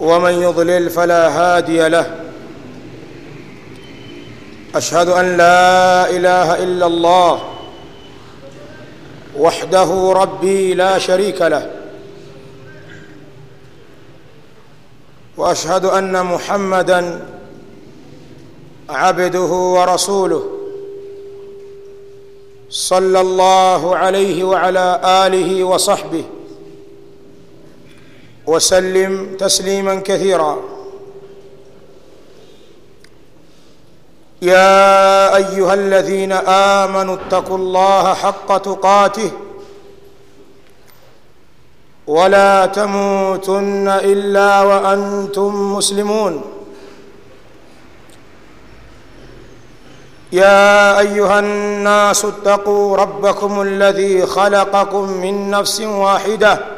ومن يضلل فلا هادي له. أشهد أن لا إله إلا الله وحده ربي لا شريك له. وأشهد أن محمدا عبده ورسوله صلى الله عليه وعلى آله وصحبه. وسلم تسليما كثيرا. يا أيها الذين آمنوا اتقوا الله حق تقاته ولا تموتن إلا وأنتم مسلمون. يا أيها الناس اتقوا ربكم الذي خلقكم من نفس واحدة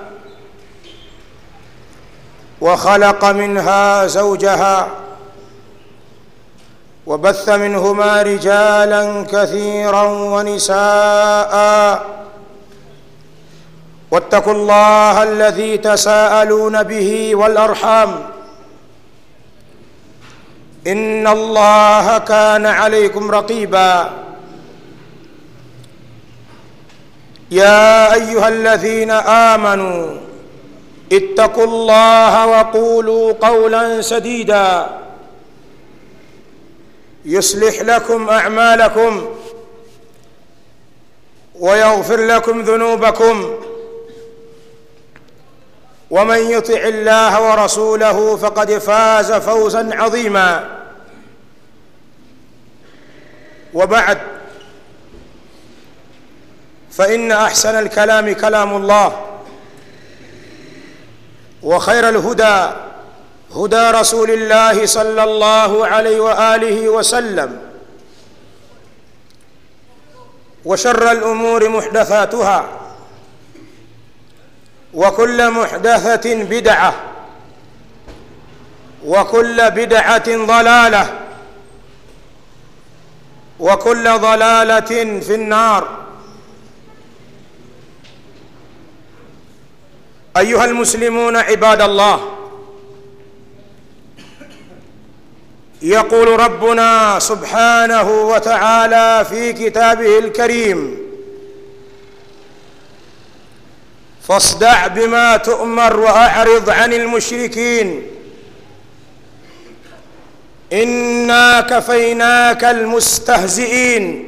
وخلق منها زوجها وبث منهما رجالا كثيرا ونساء. واتقوا الله الذي تساءلون به والأرحام. إن الله كان عليكم رقيبا. يا أيها الذين آمنوا اتقوا الله وقولوا قولا سديدا. يصلح لكم أعمالكم ويغفر لكم ذنوبكم ومن يطع الله ورسوله فقد فاز فوزا عظيما. وبعد فإن أحسن الكلام كلام الله. وخير الهدى هدى رسول الله صلى الله عليه وآله وسلم وشر الأمور محدثاتها وكل محدثة بدعة وكل بدعة ضلالة وكل ضلالة في النار. أيها المسلمون عباد الله يقول ربنا سبحانه وتعالى في كتابه الكريم فاصدع بما تؤمر وأعرض عن المشركين. إنا كفيناك المستهزئين.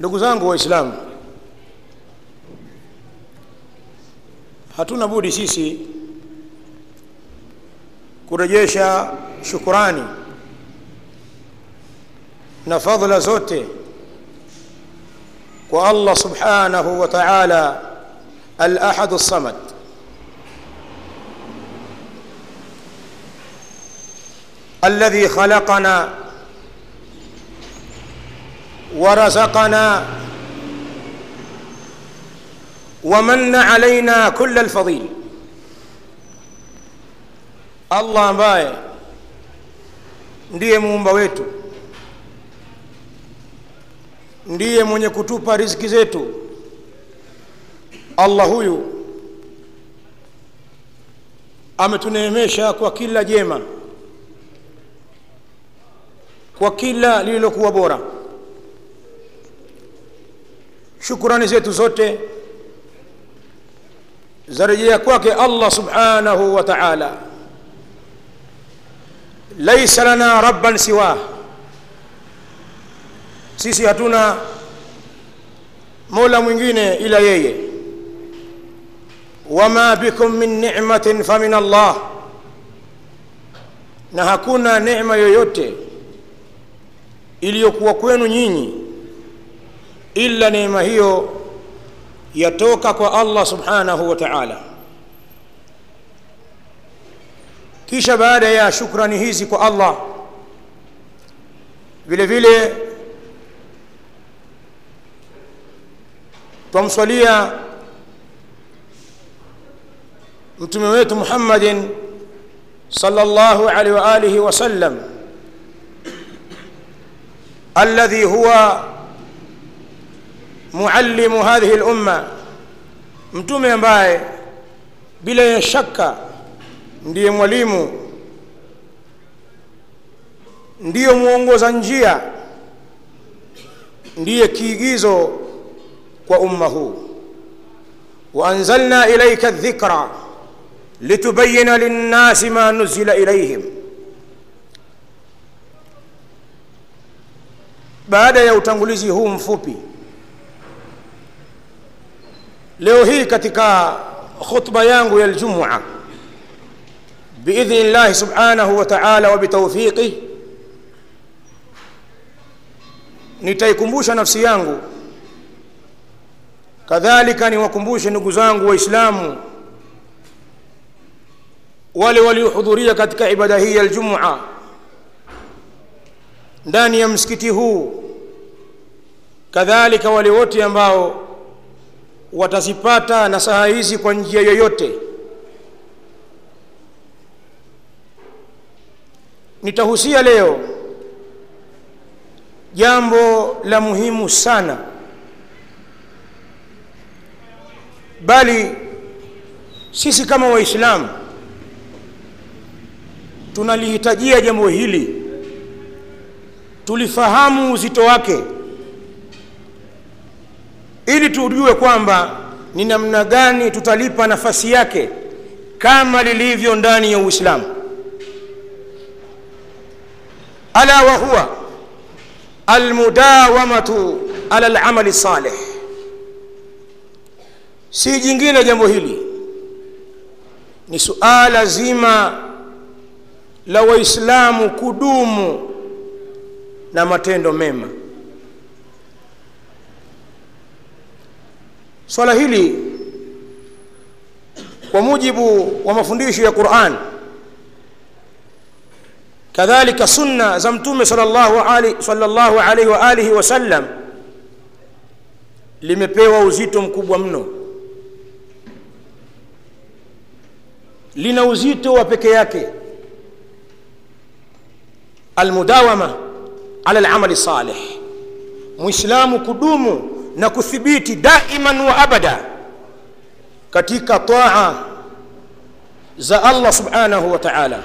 ndugu zangu waislamu hatuna budi sisi kurejesha shukurani na fadhila zote kwa allah subhanahu wa taala alahadu lsamad الذي خلقنا ورزقنا ومن علينا كل الفضيل allah ambaye ndiye muumba wetu ndiye mwenye kutupa riziki zetu allah huyu ametuneemesha kwa kila jema kwa kila lililokuwa bora shukurani zetu zote zarejea kwake allah subhanahu wa taala. Laisa lana rabban siwa. Sisi hatuna mola mwingine ila yeye. Wama bikum min ni'matin famin allah. Na hakuna neema yoyote iliyokuwa kwenu nyinyi illa neema hiyo yatoka kwa allah subhanahu wa ta'ala. Kisha baada ya shukrani hizi kwa allah vile vile twamswalia mtume wetu muhammadin sallallahu alaihi wa alihi wasallam alladhi huwa muallimu hadhihi lumma mtume ambaye bila ya shaka ndiye mwalimu ndiyo mwongoza njia ndiye kiigizo kwa umma huu. Waanzalna ilaika dhikra litubayina linnasi ma nuzila ilaihim baada ya utangulizi huu mfupi leo hii katika khutba yangu ya Ijumaa biidhni llahi subhanahu wa taala wa bitaufiqih nitaikumbusha nafsi yangu. Kadhalika niwakumbushe ndugu zangu waislamu wale waliohudhuria katika ibada hii ya Ijumaa ndani ya msikiti huu. Kadhalika wale wote ambao watazipata nasaha hizi kwa njia yoyote. Nitahusia leo jambo la muhimu sana bali sisi kama waislamu tunalihitajia jambo hili tulifahamu uzito wake ili tujue kwamba ni namna gani tutalipa nafasi yake kama lilivyo ndani ya uislamu. Ala wa huwa almudawamatu ala alamali salih. Si jingine jambo hili. Ni suala zima la waislamu kudumu na matendo mema swala hili kwa mujibu wa mafundisho ya Qur'an kadhalika sunna za mtume sallallahu alaihi sallallahu alaihi wa alihi wasallam limepewa uzito mkubwa mno. Lina uzito wa peke yake almudawama ala alamali salih muislamu kudumu na kuthibiti daiman wa abada katika taa za Allah subhanahu wa ta'ala.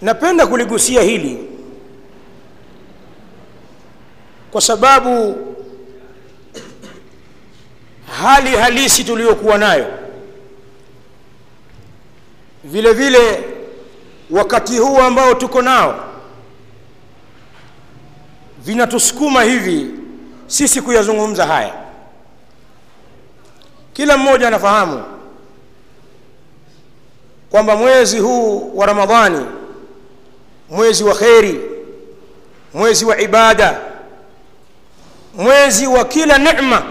Napenda kuligusia hili kwa sababu hali halisi tuliyokuwa nayo. Vile vile wakati huu ambao tuko nao vinatusukuma hivi sisi kuyazungumza haya. Kila mmoja anafahamu kwamba mwezi huu wa ramadhani mwezi wa kheri mwezi wa ibada mwezi wa kila neema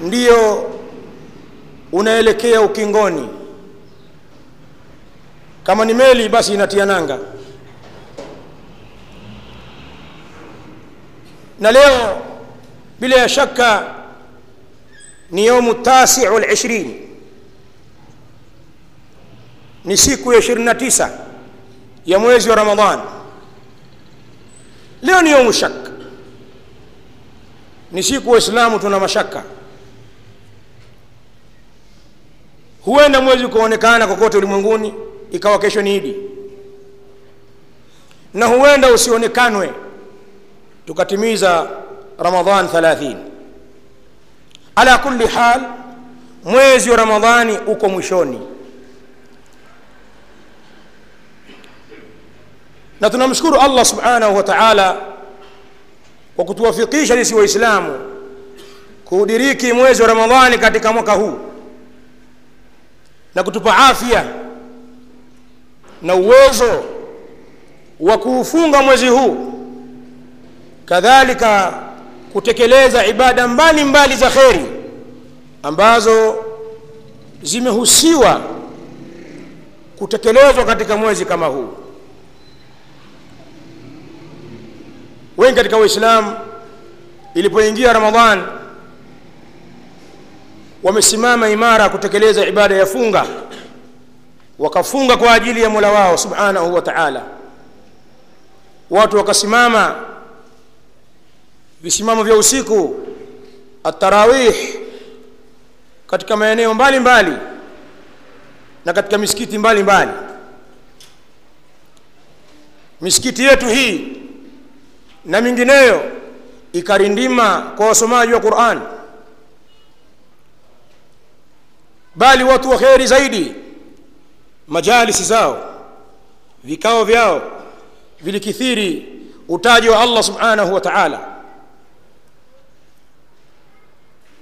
ndiyo unaelekea ukingoni. Kama ni meli basi inatia nanga na leo bila ya shaka ni yaumu tasiu al-20 ni siku ya 29 ya mwezi wa Ramadhan. Leo ni yaumu shaka ni siku waislamu tuna mashaka. Huenda mwezi ukaonekana kokote ulimwenguni ikawa kesho ni idi. Na huenda usionekanwe tukatimiza ramadhan 30 ala kulli hal mwezi wa ramadhani uko mwishoni. Na tunamshukuru allah subhanahu wa taala kwa kutuwafikisha sisi waislamu kuudiriki mwezi wa ramadhani katika mwaka huu na kutupa afya na uwezo wa kuufunga mwezi huu kadhalika kutekeleza ibada mbalimbali mbali za kheri ambazo zimehusiwa kutekelezwa katika mwezi kama huu. Wengi katika waislamu ilipoingia ramadhan wamesimama imara kutekeleza ibada ya funga wakafunga kwa ajili ya mola wao subhanahu wa taala. Watu wakasimama visimamo vya usiku atarawih katika maeneo mbalimbali na katika misikiti mbalimbali. Misikiti yetu hii na mingineyo ikarindima kwa wasomaji wa Qur'an. Bali watu wa kheri zaidi majalisi zao vikao vyao vilikithiri utaji wa Allah subhanahu wa ta'ala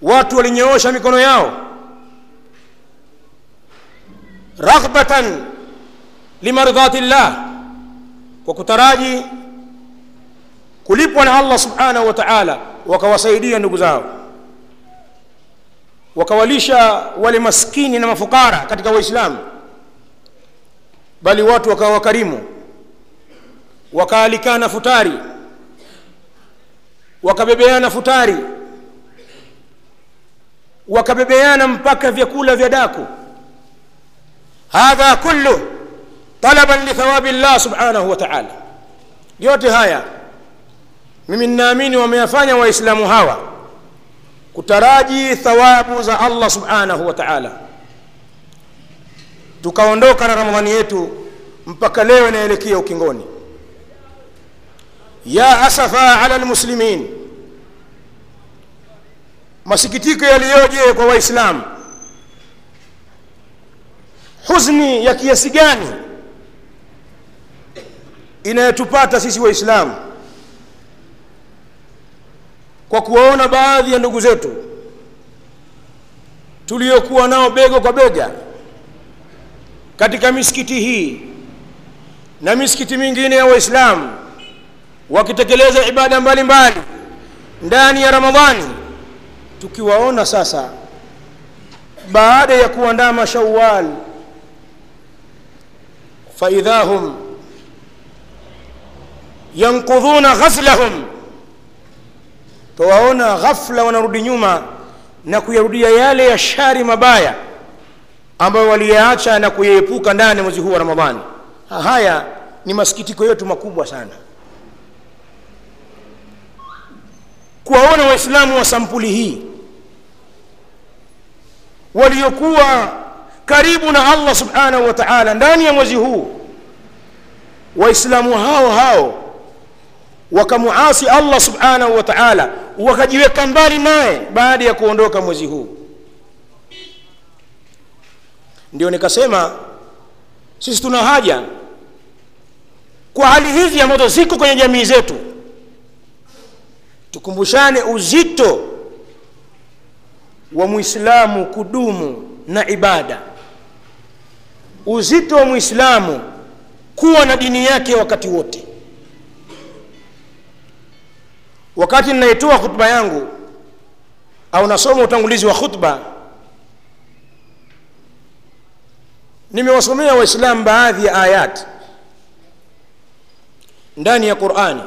watu walinyoosha mikono yao. Raghbatan limardhati llah kwa kutaraji kulipwa na Allah subhanahu wa ta'ala wakawasaidia ndugu zao. Wakawalisha wale maskini na mafukara katika waislamu bali watu wakawa wakarimu. Wakaalikana futari. Wakabebeana futari wakabebeana mpaka vyakula vya daku. Hadha kullu talaban lithawabi llah subhanahu wa ta'ala. Yote haya mimi ninaamini wameyafanya waislamu hawa kutaraji thawabu za allah subhanahu wa taala. Tukaondoka na ramadhani yetu mpaka leo inaelekea ukingoni. Ya asafa ala lmuslimin masikitiko yaliyoje kwa waislamu? Huzni ya kiasi gani inayotupata sisi waislamu kwa kuwaona baadhi ya ndugu zetu tuliokuwa nao bega kwa bega katika misikiti hii na misikiti mingine ya waislamu wakitekeleza ibada mbalimbali ndani ya ramadhani tukiwaona sasa baada ya kuandama shawal faidha hum yankudhuna ghaslahum twawaona ghafla wanarudi nyuma na kuyarudia yale ya shari mabaya ambayo waliyaacha na kuyaepuka ndani mwezi huu wa ramadhani. Haya ni masikitiko yetu makubwa sana kuwaona waislamu wa sampuli hii. Waliokuwa karibu na allah subhanahu wa taala ndani ya mwezi huu. Waislamu hao hao wakamuasi allah subhanahu wa taala wakajiweka mbali naye baada ya kuondoka mwezi huu. Ndio nikasema sisi tuna haja kwa hali hizi ambazo ziko kwenye jamii zetu tukumbushane uzito wa mwislamu kudumu na ibada. Uzito wa mwislamu kuwa na dini yake wakati wote. Wakati ninaitoa khutba yangu au nasoma utangulizi wa khutba nimewasomea waislamu baadhi ya ayat ndani ya qurani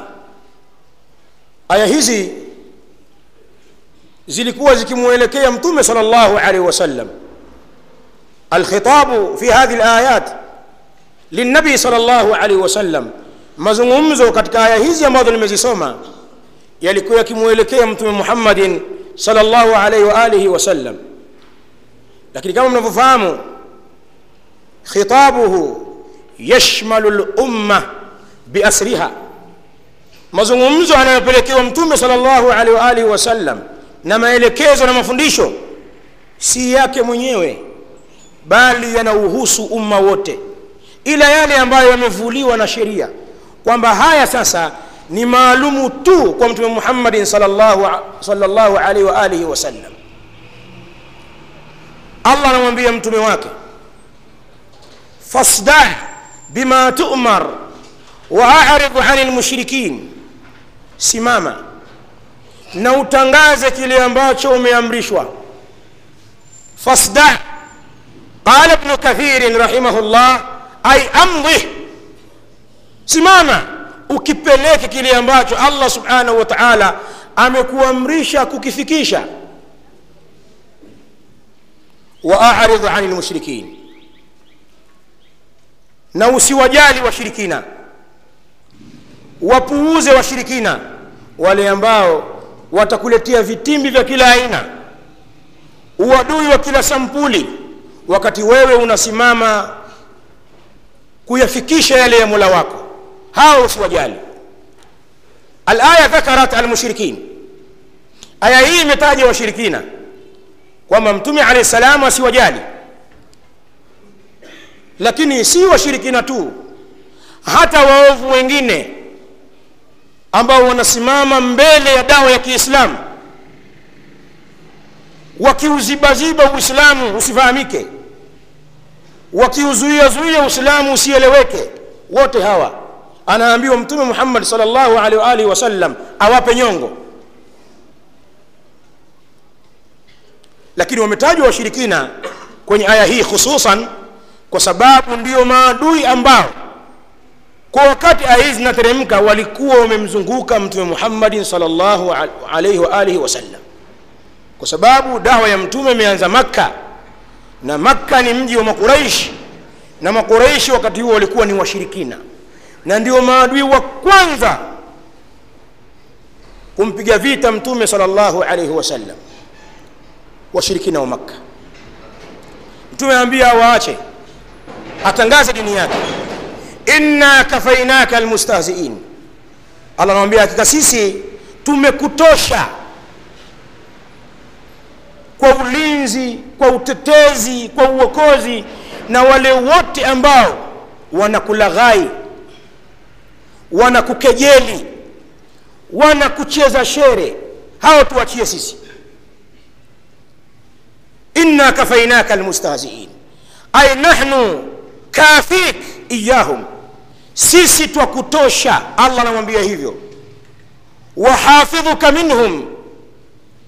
aya hizi zilikuwa zikimwelekea mtume sal llahu alaihi wasallam alkhitabu fi hadhi layat lilnabii sal llahu alaihi wasallam mazungumzo katika aya hizi ambazo nimezisoma yalikuwa yakimwelekea mtume muhammadin sal llahu alaihi waalihi wasallam lakini kama mnavyofahamu khitabuhu yashmalu lumma biasriha mazungumzo anayopelekewa mtume sal llahu alaihi waalihi wasallam na maelekezo na mafundisho si yake mwenyewe bali yanauhusu umma wote ila yale ambayo yamevuliwa na sheria kwamba haya sasa ni maalumu tu kwa mtume muhammadin salllahu alaihi wa alihi wasallam. Allah anamwambia mtume wake fasdah bima tumar waarid ani lmushrikin simama na utangaze kile ambacho umeamrishwa fasdah qala ibnu kathirin rahimahullah ay amdih simama ukipeleke kile ambacho allah subhanahu wa taala amekuamrisha kukifikisha waaridh ani lmushrikin na usiwajali washirikina wapuuze washirikina wale ambao watakuletea vitimbi vya kila aina. Uadui wa kila sampuli wakati wewe unasimama kuyafikisha yale ya mola wako. Hao usiwajali. Alaya dhakarat almushrikin. Aya hii imetaja washirikina kwamba mtume alehi salamu asiwajali. Lakini si washirikina tu hata waovu wengine ambao wanasimama mbele ya dawa ya kiislamu. Wakiuzibaziba uislamu usifahamike. Wakiuzuiazuia uislamu usieleweke. Wote hawa anaambiwa mtume muhammad salllahu alaihi waalihi wasallam awape nyongo. Lakini wametajwa washirikina kwenye aya hii hususan kwa sababu ndio maadui ambao kwa wakati aya zinateremka walikuwa wamemzunguka mtume muhammadin salllahu alaihi waalihi wasallam kwa sababu dawa ya mtume imeanza makka na makka ni mji wa makuraishi na makuraishi wakati huo walikuwa ni washirikina na ndio maadui wa kwanza kumpiga vita mtume salllahu alaihi wasallam washirikina wa makka. Mtume aambia waache atangaze dini yake inna kafainaka almustahziin allah anamwambia hakika sisi tumekutosha kwa ulinzi kwa utetezi kwa uokozi na wale wote ambao wanakulaghai wanakukejeli wanakucheza shere. Hao tuachie sisi. Inna kafainaka almustahziin ay nahnu kafik iyahum sisi twa kutosha. allah anamwambia hivyo. Wahafidhuka minhum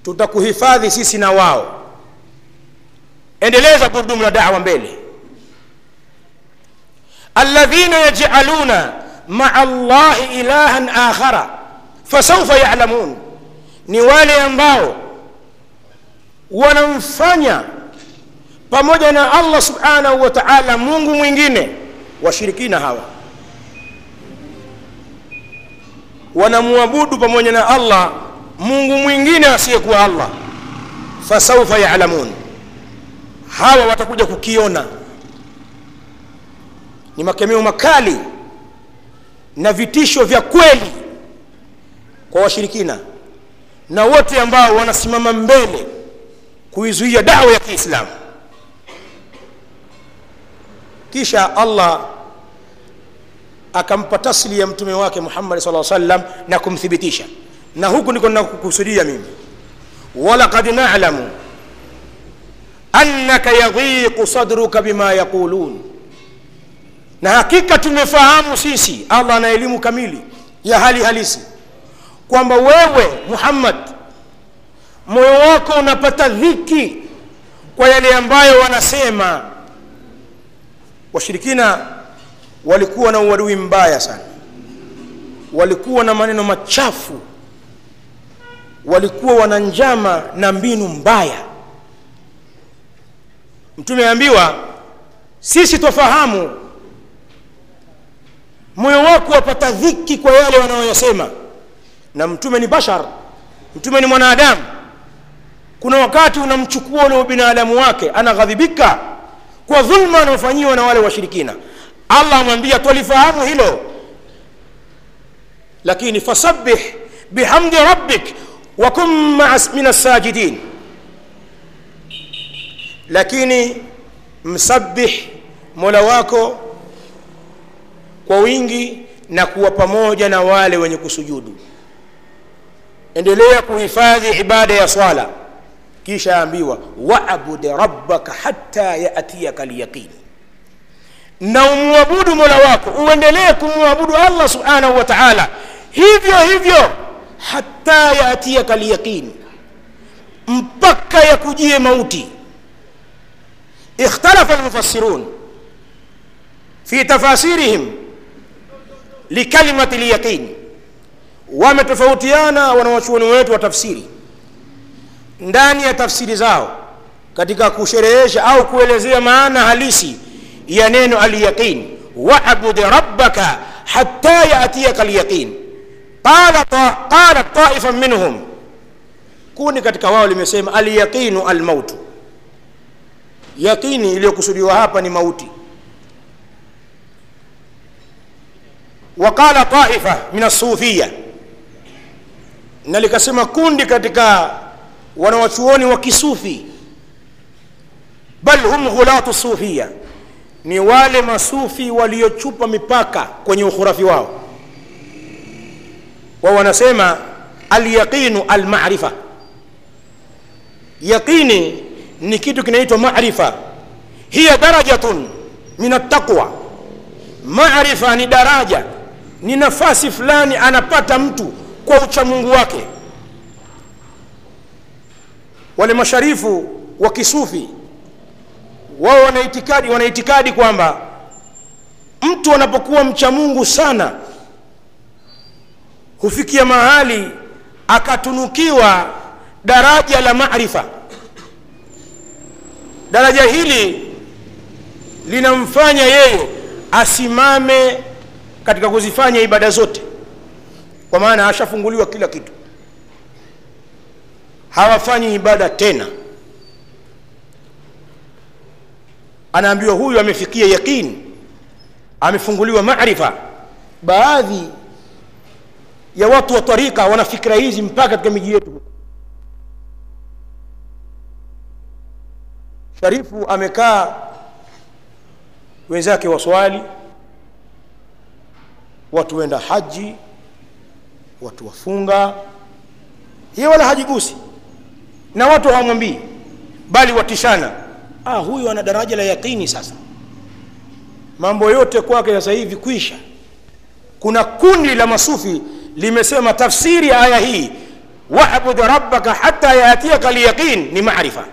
tutakuhifadhi sisi na wao. Endeleza gurudumu la dawa mbele. Alladhina yajaluna maa llahi ilahan akhara fasaufa yalamun. Ni wale ambao wanamfanya pamoja na allah subhanahu wa taala mungu mwingine washirikina hawa. Wanamwabudu pamoja na allah mungu mwingine asiyekuwa allah. Fasaufa yalamun. Hawa watakuja kukiona. Ni makemeo makali na vitisho vya kweli kwa washirikina na wote ambao wanasimama mbele kuizuia dawa ya kiislamu kisha allah akampa tasli ya mtume wake muhammad saa sallam na kumthibitisha. Na huku ndiko nakukusudia mimi. Walaqad nalamu annaka yadhiqu sadruka bima yaqulun. Na hakika tumefahamu sisi allah ana elimu kamili ya hali halisi kwamba wewe muhammad moyo wako unapata dhiki kwa yale ambayo wanasema washirikina walikuwa na uadui mbaya sana. Walikuwa na maneno machafu. Walikuwa wana njama na mbinu mbaya. Mtume aambiwa sisi twafahamu moyo wako wapata dhiki kwa yale wanayoyasema. Na mtume ni bashar mtume ni mwanadamu. Kuna wakati unamchukua ule ubinadamu wake anaghadhibika kwa dhulma anaofanyiwa na wale washirikina. Allah amwambia twalifahamu hilo. Lakini fasabbih bihamdi rabbik wakun min assajidin. Lakini msabih mola wako kwa wingi na kuwa pamoja na wale wenye kusujudu. Endelea kuhifadhi ibada ya swala kisha ambiwa waabud rabbaka hatta yatiyaka lyaqin na umwabudu mola wako uendelee kumwabudu allah subhanahu wa taala hivyo hivyo hatta yatiyaka lyaqin mpaka yakujie mauti ikhtalafa almufassirun fi tafasirihim likalimati lyaqin wametofautiana wanawachuoni wetu wa tafsiri ndani ya tafsiri zao katika kusherehesha au kuelezea maana halisi ya neno alyaqin. Wabud rabbaka hatta yatiyaka alyaqin. Qala taifan minhum. Kuni katika wao limesema alyaqinu almautu. Yaqini iliyokusudiwa hapa ni mauti. Waqala taifa min assufiya na likasema kundi katika wanawachuoni wa kisufi. Bal hum ghulatu sufia ni wale masufi waliochupa mipaka kwenye ukhurafi wao. Wao wanasema alyaqinu almarifa. Yaqini ni kitu kinaitwa marifa. Hiya darajatun min attaqwa. Marifa ni daraja ni nafasi fulani anapata mtu kwa uchamungu wake wale masharifu wa kisufi wao wanaitikadi wanaitikadi kwamba mtu anapokuwa mcha mungu sana hufikia mahali akatunukiwa daraja la marifa daraja hili linamfanya yeye asimame katika kuzifanya ibada zote. Kwa maana ashafunguliwa kila kitu hawafanyi ibada tena. Anaambiwa huyu amefikia yaqini amefunguliwa marifa baadhi ya watu wa tarika wana fikra hizi mpaka katika miji yetu sharifu amekaa wenzake waswali watu wenda haji watu wafunga. Yeye wala hajigusi na watu hawamwambii bali watishana ah, huyu ana daraja la yaqini sasa mambo yote kwake sasa hivi kwisha kuna kundi la masufi limesema tafsiri ya aya hii wabud rabbaka hata yatiyaka lyaqin ni marifa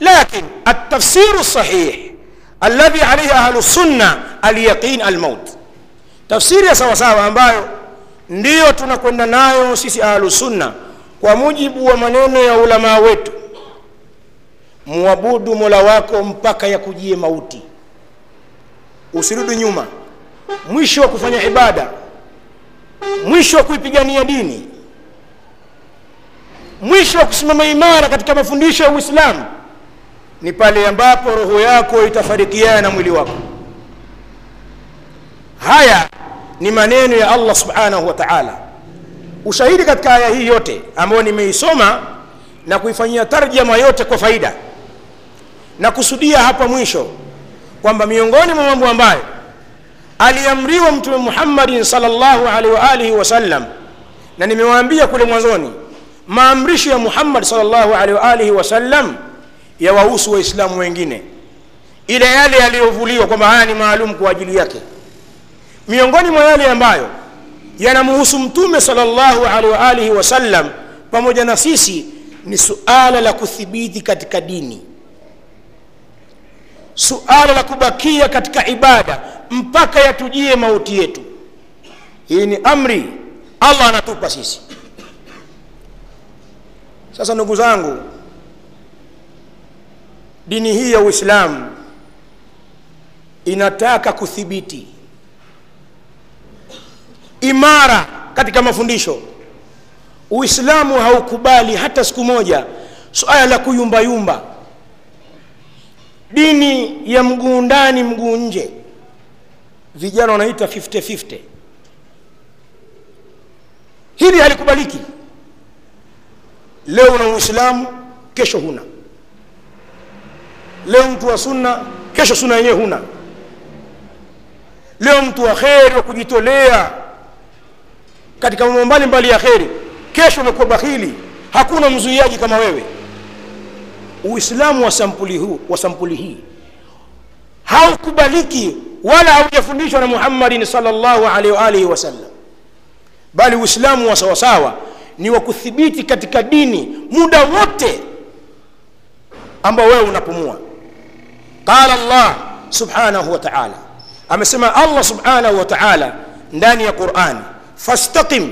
lakin التفسير الصحيح الذي عليه أهل السنة اليقين الموت tafsiri ya sawasawa ambayo ndiyo tunakwenda nayo sisi ahlusunna kwa mujibu wa maneno ya ulamaa wetu muabudu mola wako mpaka yakujie mauti. Usirudi nyuma. Mwisho wa kufanya ibada. Mwisho wa kuipigania dini. Mwisho wa kusimama imara katika mafundisho ya uislamu. Ni pale ambapo roho yako itafarikiana na mwili wako. Haya ni maneno ya allah subhanahu wa taala ushahidi katika aya hii yote ambayo nimeisoma na kuifanyia tarjama yote kwa faida. Na kusudia hapa mwisho kwamba miongoni mwa mambo ambayo aliamriwa mtume muhammadin salllahu alaihi waalihi wasallam na nimewaambia kule mwanzoni maamrisho ya muhammad salllahu alaihi waalihi wasallam yawahusu waislamu wengine. Ile yale yaliyovuliwa kwamba haya ni maalum kwa ajili yake. Miongoni mwa yale ambayo yanamhusu mtume salllahu alaihi waalihi wasallam pamoja na sisi ni suala la kuthibiti katika dini. Suala la kubakia katika ibada mpaka yatujie mauti yetu. Hii ni amri allah anatupa sisi. Sasa ndugu zangu dini hii ya uislamu inataka kuthibiti imara katika mafundisho. Uislamu haukubali hata siku moja suala la kuyumbayumba. Dini ya mguu ndani mguu nje. Vijana wanaita 50-50 hili halikubaliki. Leo una uislamu kesho huna. Leo mtu wa sunna kesho sunna yenyewe huna. Leo mtu wa kheri wa kujitolea katika mambo mbalimbali ya kheri. Kesho umekuwa bakhili hakuna mzuiaji kama wewe. Uislamu wa sampuli huu wa sampuli hii haukubaliki wala haujafundishwa na muhammadin salllahu alaihi waalihi wasallam. Bali uislamu wa sawasawa ni wa kuthibiti katika dini muda wote ambao wewe unapumua. Qala llah subhanahu wa taala. Amesema allah subhanahu wa taala ndani ya qurani fastaqim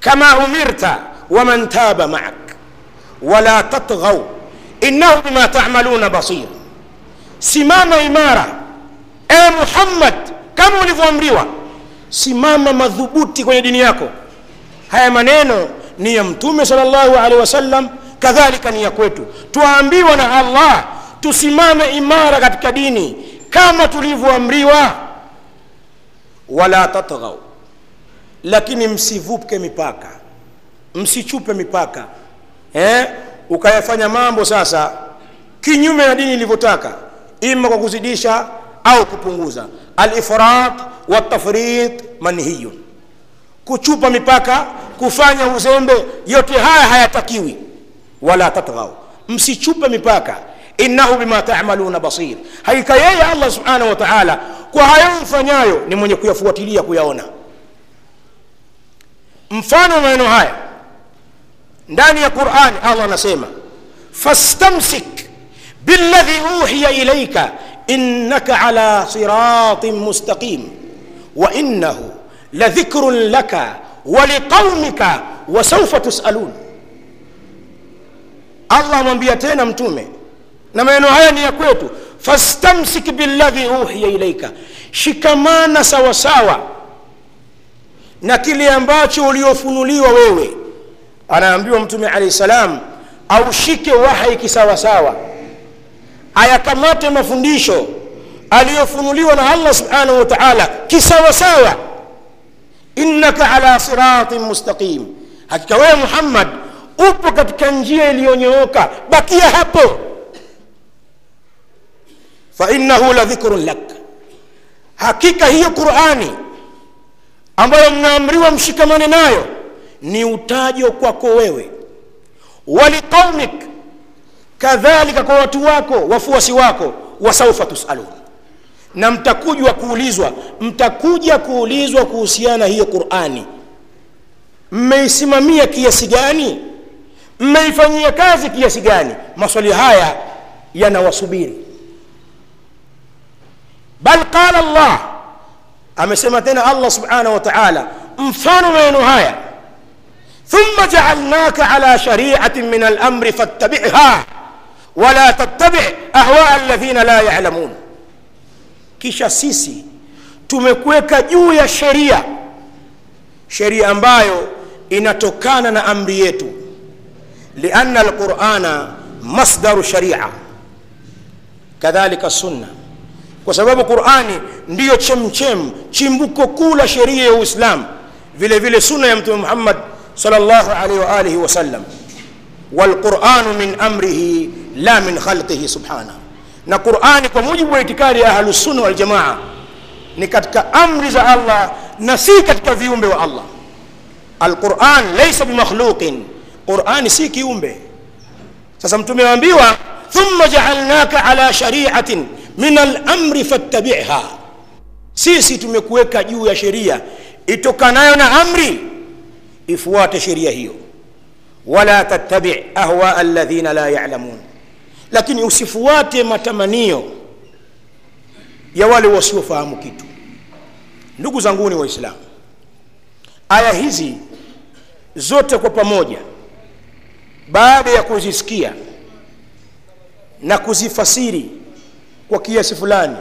kama umirta waman taba maak wala tatghau innahu bima tamaluna basir simama imara e muhammad kama ulivyoamriwa simama madhubuti kwenye dini yako haya maneno ni ya mtume salllahu alehi wasallam kadhalika ni ya kwetu twaambiwa na allah tusimame imara katika dini kama tulivyoamriwa wala tatghau lakini msivuke mipaka. Msichupe mipaka. Eh? ukayafanya mambo sasa kinyume na dini ilivyotaka ima kwa kuzidisha au kupunguza. Alifrat watafrit manhiyun. Kuchupa mipaka kufanya uzembe yote haya hayatakiwi. Wala tatghau msichupe mipaka. Innahu bima tamaluna basir. Hakika yeye allah subhanahu wa taala kwa hayo mfanyayo ni mwenye kuyafuatilia kuyaona mfano wa maneno haya ndani ya qurani allah anasema fastamsik billadhi uhiya ilaika innaka ala siratin mustaqim wa innahu ladhikrun laka waliqaumika wasaufa tusalun allah amwambia tena mtume na maneno haya ni ya kwetu fastamsik billadhi uhiya ilaika shikamana sawasawa na kile ambacho uliofunuliwa wewe. Anaambiwa mtume alahi salam aushike wahai kisawasawa. Ayakamate mafundisho aliyofunuliwa na allah subhanahu wa taala kisawasawa. Innaka ala siratin mustaqim. Hakika wewe muhammad upo katika njia iliyonyooka. Bakia hapo. Fainahu la dhikrun lak. Hakika hiyo qurani ambayo mnaamriwa mshikamane nayo ni utajo kwako wewe. Waliqaumik kadhalika kwa watu wako wafuasi wako wasaufa tusalun. Na mtakujwa kuulizwa mtakuja kuulizwa kuhusiana hiyo qurani. Mmeisimamia kiasi gani? Mmeifanyia kazi kiasi gani? Maswali haya yanawasubiri. Bal qala llah amesema tena allah subhanahu wa taala mfano maneno haya ثم جعلناك على شريعة من الأمر فاتبعها ولا تتبع أهواء الذين لا يعلمون kisha sisi tumekuweka juu ya sheria sheria ambayo inatokana na amri yetu lianna alqurana masdaru sharia kadhalika sunna kwa sababu qurani ndiyo chemchem chimbuko kuu la sheria ya uislamu vile vile sunna ya mtume muhammad salllahu alaihi waalihi wasallam walquranu min amrihi la min khalqihi subhana. Na qurani kwa mujibu wa itikadi ya ahlusunna waljamaa ni katika amri za allah na si katika viumbe wa allah. Alquran laisa bimakhluqin qurani si kiumbe. Sasa mtume aambiwa thumma jaalnaka ala shariatin min alamri fattabiha. Sisi tumekuweka juu ya sheria itokanayo na amri ifuate sheria hiyo. Wala tattabi ahwa alladhina la yalamun. Lakini usifuate matamanio ya wale wasiofahamu kitu. Ndugu zanguni waislamu aya hizi zote kwa pamoja baada ya kuzisikia na kuzifasiri kwa kiasi fulani.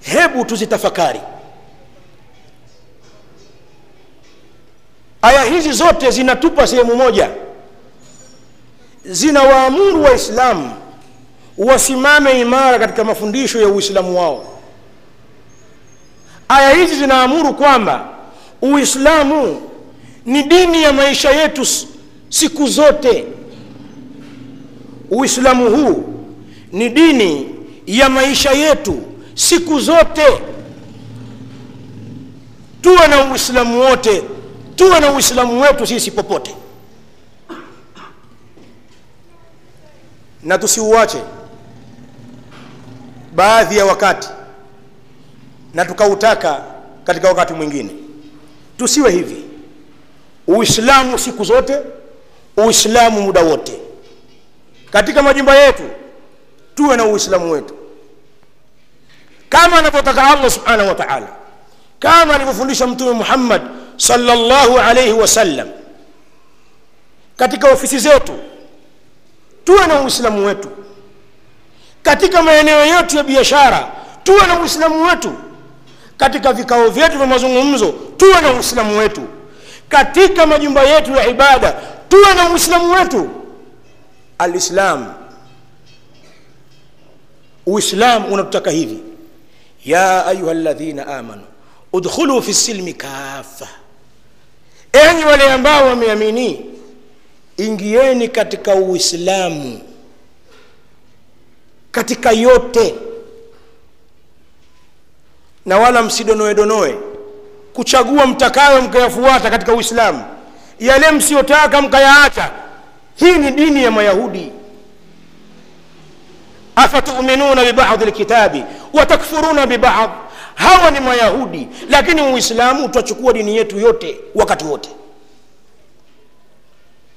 Hebu tuzitafakari. Aya hizi zote zinatupa sehemu moja. Zinawaamuru waislamu wasimame imara katika mafundisho ya uislamu wao. Aya hizi zinaamuru kwamba uislamu ni dini ya maisha yetu siku zote. Uislamu huu ni dini ya maisha yetu siku zote. Tuwe na uislamu wote tuwe na uislamu wetu sisi popote. Na tusiuache baadhi ya wakati na tukautaka katika wakati mwingine. Tusiwe hivi. Uislamu siku zote uislamu muda wote. Katika majumba yetu tuwe na uislamu wetu. Kama anavyotaka allah subhanahu wa taala. Kama alivyofundisha mtume muhammad salllahu alaihi wasallam katika ofisi zetu. Tuwe na uislamu wetu. Katika maeneo yetu ya biashara. Tuwe na uislamu wetu. Katika vikao vyetu vya mazungumzo. Tuwe na uislamu wetu. Katika majumba yetu ya ibada. Tuwe na uislamu wetu. Alislam uislam unatutaka hivi. Ya ayuha ladhina amanu udkhulu fi silmi kafa enyi wale ambao wameamini ingieni katika uislamu katika yote. Na wala msidonoedonoe kuchagua mtakayo mkayafuata katika uislamu. Yale msiyotaka mkayaacha. Hii ni dini ya mayahudi afatuminuna bibadhi lkitabi watakfuruna bibadh hawa ni mayahudi lakini uislamu utachukua dini yetu yote wakati wote.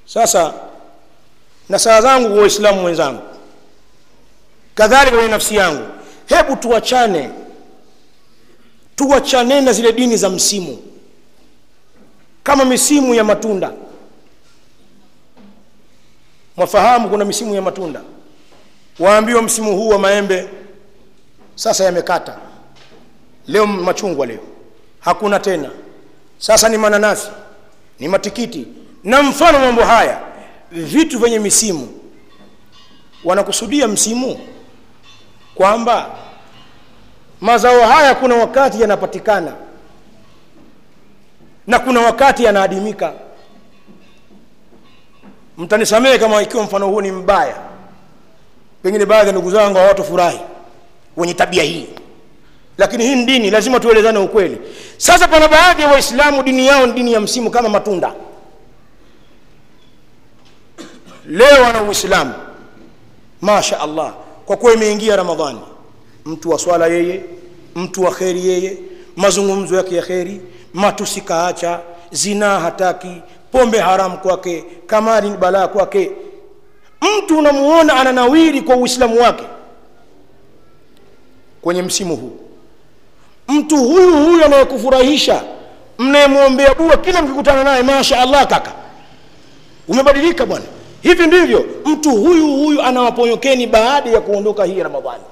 Sasa na saa zangu kwa waislamu wenzangu kadhalika kwenye nafsi yangu hebu tuachane tuachane na zile dini za msimu kama misimu ya matunda. Mwafahamu kuna misimu ya matunda waambiwa msimu huu wa maembe sasa yamekata. Leo machungwa leo. Hakuna tena. Sasa ni mananasi ni matikiti. Na mfano mambo haya vitu vyenye misimu. Wanakusudia msimu kwamba mazao haya kuna wakati yanapatikana na kuna wakati yanaadimika. Mtanisamehe kama ikiwa mfano huu ni mbaya pengine baadhi ya ndugu zangu hawatofurahi wenye tabia hii. Lakini hii ni dini lazima tuelezane ukweli. Sasa pana baadhi ya waislamu dini yao ni dini ya msimu kama matunda. Leo ana uislamu. Masha allah kwa kuwa imeingia ramadhani mtu wa swala yeye mtu wa kheri yeye mazungumzo yake ya kheri matusi kaacha zinaa hataki pombe haramu kwake kamari ni balaa kwake mtu unamuona ananawiri kwa uislamu wake kwenye msimu huu. Mtu huyu huyu anayekufurahisha mnayemwombea dua kila mkikutana naye masha allah kaka umebadilika bwana. Hivi ndivyo mtu huyu huyu anawaponyokeni baada ya kuondoka hii ramadhani.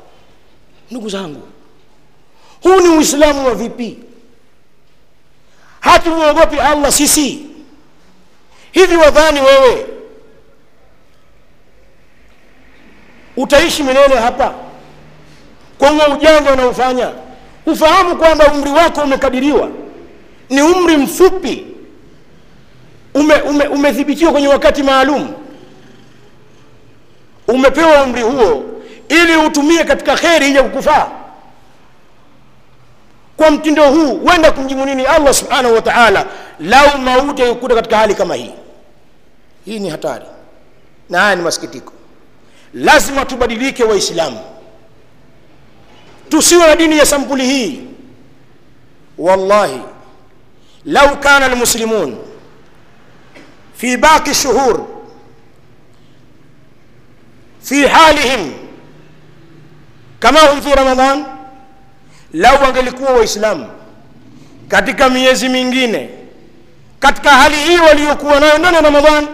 Ndugu zangu huu ni uislamu wa vipi? Hatumwogopi allah sisi. Hivi wadhani wewe utaishi milele hapa. Kwa huo ujanja unaofanya. Ufahamu kwamba umri wako umekadiriwa. Ni umri mfupi. Umethibitiwa ume, ume kwenye wakati maalum. Umepewa umri huo ili utumie katika kheri ija kukufaa. Kwa mtindo huu wenda kumjibu nini allah subhanahu wa taala? Lau mauti yakukuta katika hali kama hii. Hii ni hatari. Na haya ni masikitiko lazima tubadilike waislamu tusiwe na dini ya sampuli hii wallahi lau kana almuslimun fi baqi shuhur fi halihim kama hum fi ramadan lau wangelikuwa waislamu katika miezi mingine katika hali hii waliokuwa nayo ndani ya ramadan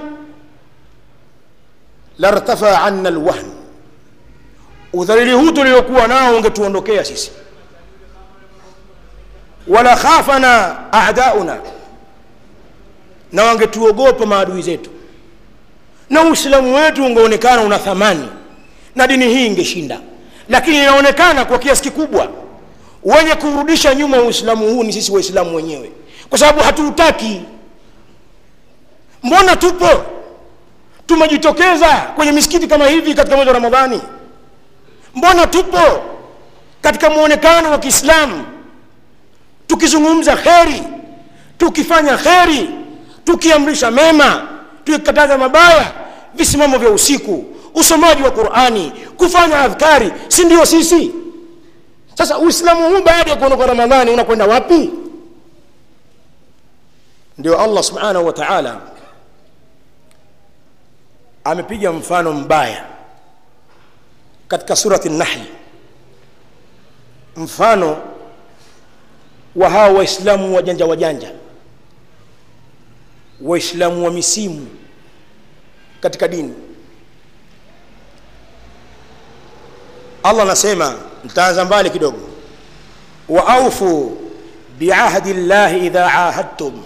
lartafa anna lwahn udhalili huu tuliokuwa nao ungetuondokea sisi. Wala khafana adauna na wangetuogopa maadui zetu. Na uislamu wetu ungeonekana una thamani na dini hii ingeshinda. Lakini inaonekana kwa kiasi kikubwa wenye kurudisha nyuma uislamu huu ni sisi waislamu wenyewe. Kwa sababu hatuutaki. Mbona tupo tumejitokeza kwenye misikiti kama hivi katika mwezi wa ramadhani. Mbona tupo katika muonekano wa kiislamu? Tukizungumza kheri tukifanya kheri tukiamrisha mema tukikataza mabaya visimamo vya usiku usomaji wa qurani kufanya adhkari si ndio sisi? Sasa uislamu huu baada ya kuondoka ramadhani unakwenda wapi? Ndio allah subhanahu wa taala amepiga mfano mbaya. Katika surati nahli mfano wa hawa waislamu wajanja wajanja waislamu wa misimu katika dini. Allah anasema nitaanza mbali kidogo. Waaufu biahdi llahi idha ahadtum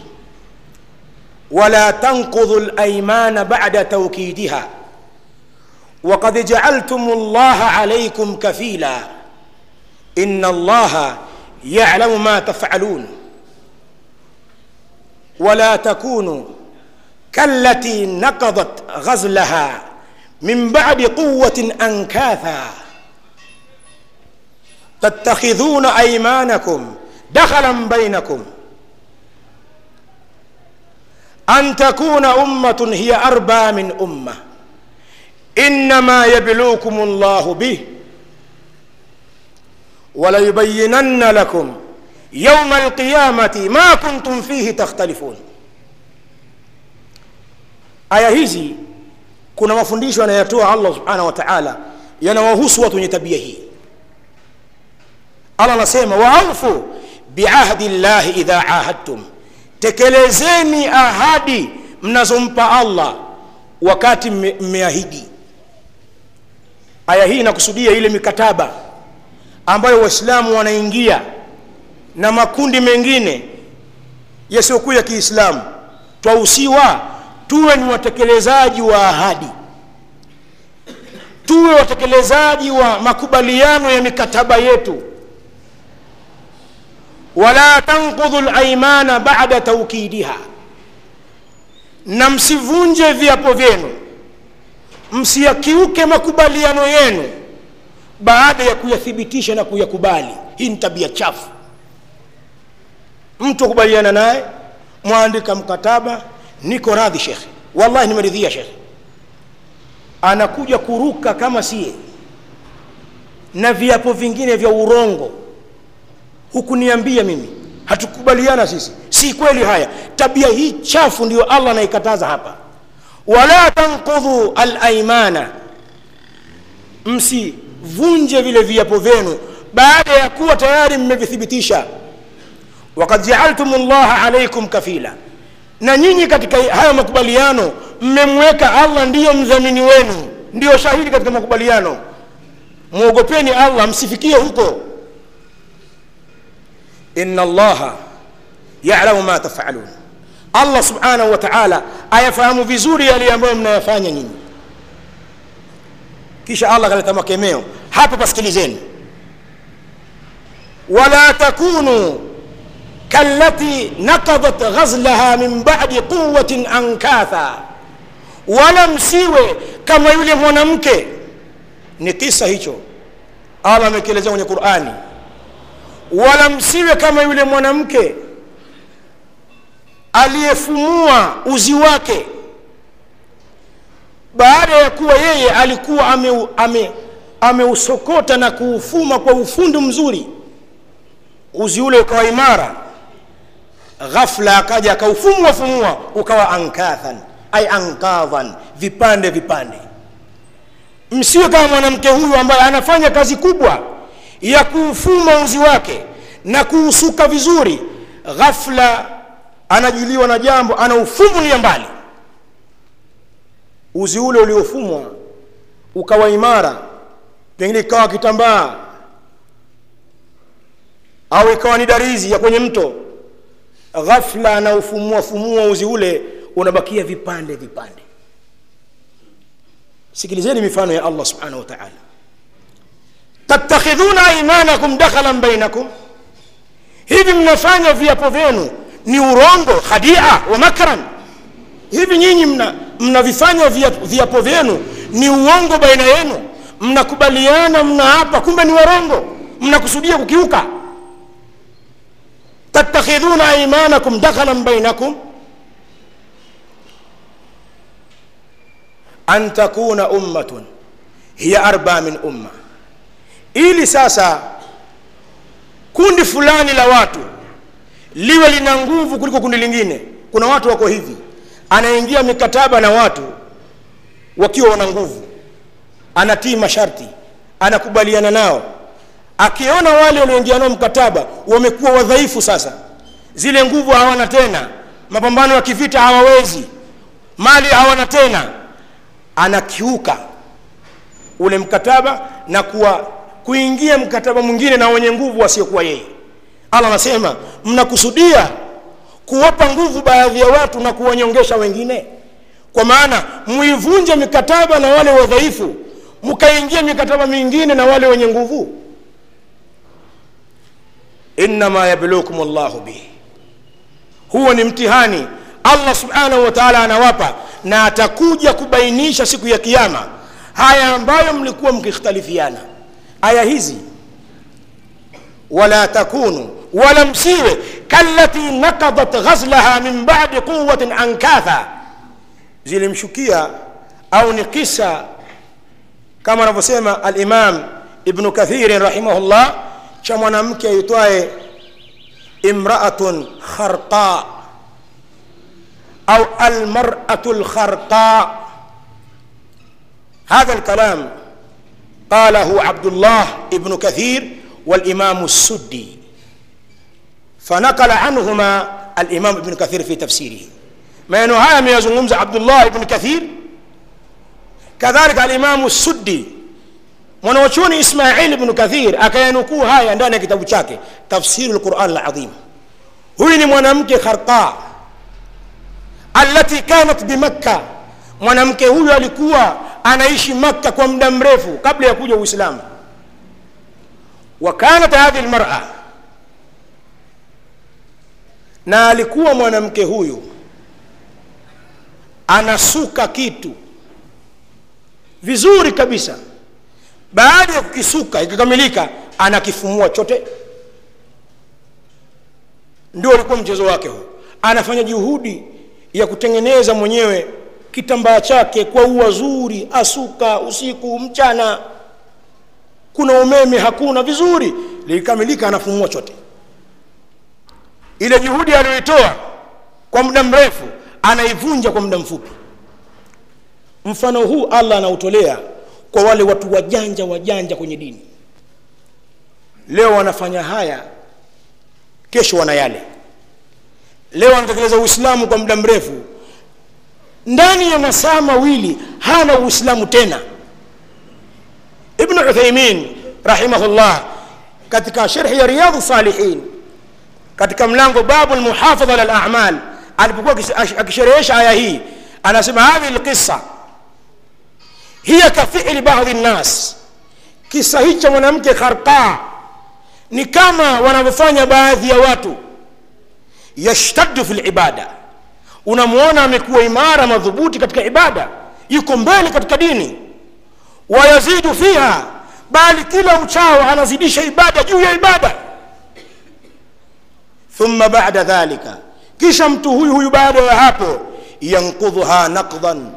ولا تنقضوا الأيمان بعد توكيدها. وقد جعلتم الله عليكم كفيلا. إن الله يعلم ما تفعلون. ولا تكونوا كالتي نقضت غزلها من بعد قوة أنكاثا. تتخذون أيمانكم دخلا بينكم. أن تكون أمة هي أربى من أمة. إنما يبلوكم الله به. وليبينن لكم يوم القيامة ما كنتم فيه تختلفون. آية هذه كنا مفنديش وأنا يتوى الله سبحانه وتعالى ينوهوس وطن يتبيه الله نسيما وأوفوا بعهد الله إذا عاهدتم tekelezeni ahadi mnazompa allah wakati mmeahidi. Aya hii inakusudia ile mikataba ambayo waislamu wanaingia na makundi mengine yasiyokuwa ya kiislamu. Twahusiwa tuwe ni watekelezaji wa ahadi. Tuwe watekelezaji wa makubaliano ya mikataba yetu wala tanqudhu laimana bada taukidiha na msivunje viapo vyenu msiyakiuke makubaliano yenu baada ya kuyathibitisha na kuyakubali. Hii ni tabia chafu. Mtu akubaliana naye mwandika mkataba niko radhi shekhe. Wallahi nimeridhia shekhe. Anakuja kuruka kama sie. Na viapo vingine vya urongo hukuniambia mimi. Hatukubaliana sisi. Si kweli haya. Tabia hii chafu ndio allah anaikataza hapa. Wala tankudhu alaimana msivunje vile viapo vyenu baada ya kuwa tayari mmevithibitisha. Wakad jaaltum llaha alaikum kafila. Na nyinyi katika haya makubaliano mmemweka allah ndiyo mdhamini wenu. Ndiyo shahidi katika makubaliano. Mwogopeni allah msifikie huko inna allaha yalamu ma tafalun allah subhanahu wa taala ayafahamu vizuri yale ambayo mnayafanya nyinyi kisha allah kaleta makemeo hapa pasikilizeni wala takunu kalati nakadat ghazlaha min badi quwatin ankatha wala msiwe kama yule mwanamke ni kisa hicho allah amekielezea kwenye qurani wala msiwe kama yule mwanamke aliyefumua uzi wake. Baada ya kuwa yeye alikuwa ameusokota ame, ame na kuufuma kwa ufundi mzuri uzi ule ukawa imara ghafla akaja akaufumua fumua ukawa ankathan ay ankadhan vipande vipande. Msiwe kama mwanamke huyu ambaye anafanya kazi kubwa ya kuufuma uzi wake na kuusuka vizuri ghafla anajiliwa na jambo anaufumulia mbali. Uzi ule uliofumwa ukawa imara pengine ikawa kitambaa au ikawa ni darizi ya kwenye mto. Ghafla anaufumua fumua uzi ule unabakia vipande vipande. Sikilizeni mifano ya allah subhanahu wa taala tattakhidhuna aimanakum dakhalan bainakum. Hivi mnafanya viapo vyenu ni urongo khadia wa makran. Hivi nyinyi mnavifanya viapo vyenu ni uongo baina yenu. Mnakubaliana mnaapa kumbe ni warongo. Mnakusudia kukiuka. Tattakhidhuna aimanakum dakhalan bainakum. An takuna ummatun hiya arba min umma ili sasa kundi fulani la watu liwe lina nguvu kuliko kundi lingine. Kuna watu wako hivi. Anaingia mikataba na watu wakiwa wana nguvu. Anatii masharti. Anakubaliana nao. Akiona wale walioingia nao mkataba wamekuwa wadhaifu sasa. Zile nguvu hawana tena. Mapambano ya kivita hawawezi. Mali hawana tena. Anakiuka ule mkataba na kuwa kuingia mkataba mwingine na wenye nguvu wasiokuwa yeye. Allah anasema mnakusudia kuwapa nguvu baadhi ya watu na kuwanyongesha wengine? Kwa maana muivunje mikataba na wale wadhaifu mkaingia mikataba mingine na wale wenye nguvu? Innama yablukum llahu bihi. Huo ni mtihani allah subhanahu wa taala anawapa na atakuja kubainisha siku ya kiama haya ambayo mlikuwa mkikhtalifiana aya hizi wala takunu wala msiwe kalati nakadat ghazlaha min badi quwatin ankatha zilimshukia au ni kisa kama anavyosema alimam ibnu kathirin rahimahullah cha mwanamke aitwaye imraatun kharqa au almaratu lkharqa هذا الكلام قاله عبد الله ابن كثير والإمام السدي. فنقل عنهما الإمام ابن كثير في تفسيره. ما ينهاي من يزنغمز عبد الله ابن كثير؟ كذلك الإمام السدي. ونوشون إسماعيل ابن كثير أكينكو هاي عندنا كتاب شاكي تفسير القرآن العظيم. هين منامك خرقاء. التي كانت بمكة منامك هو لكوا anaishi makka kwa muda mrefu kabla ya kuja uislamu. Wa kanat hadhi lmara na alikuwa mwanamke huyu anasuka kitu vizuri kabisa. Baada ya kukisuka ikikamilika anakifumua chote. Ndio alikuwa mchezo wake huu. Anafanya juhudi ya kutengeneza mwenyewe kitambaa chake kwa ua zuri asuka usiku mchana. Kuna umeme hakuna vizuri. Likikamilika anafumua chote. Ile juhudi aliyoitoa kwa muda mrefu anaivunja kwa muda mfupi. Mfano huu allah anautolea kwa wale watu wajanja wajanja kwenye dini. Leo wanafanya haya kesho wana yale leo wanatekeleza uislamu kwa muda mrefu ndani ya masaa mawili hana uislamu tena. Ibnu uthaimin rahimahullah katika sherhi ya riyadhu salihin katika mlango babu lmuhafadha ala lamal alipokuwa akisherehesha aya hii anasema hadhihi lqissa hiya kafili badhi nnas kisa hichi cha mwanamke kharqa ni kama wanavyofanya baadhi ya watu. Yashtaddu fi libada unamwona amekuwa imara madhubuti katika ibada yuko mbele katika dini. Wayazidu fiha bali kila uchao anazidisha ibada juu ya ibada. Thumma bada dhalika kisha mtu huyu huyu baada ya hapo yankudhuha naqdan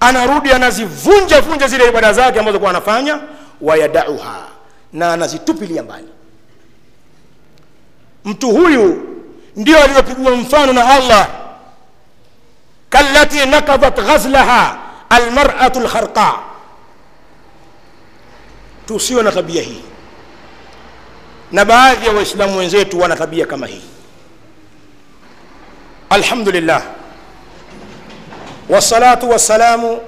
anarudi anazivunja vunja zile ibada zake ambazo kuwa anafanya wayadauha na anazitupilia mbali. Mtu huyu ndio aliyopigwa mfano na allah كالتي نقضت غزلها المرأة الخرقاء. توسيو نتبيه هي نبعاذ يا وإسلام وإنزيت ونتبيه كما هي الحمد لله والصلاة والسلام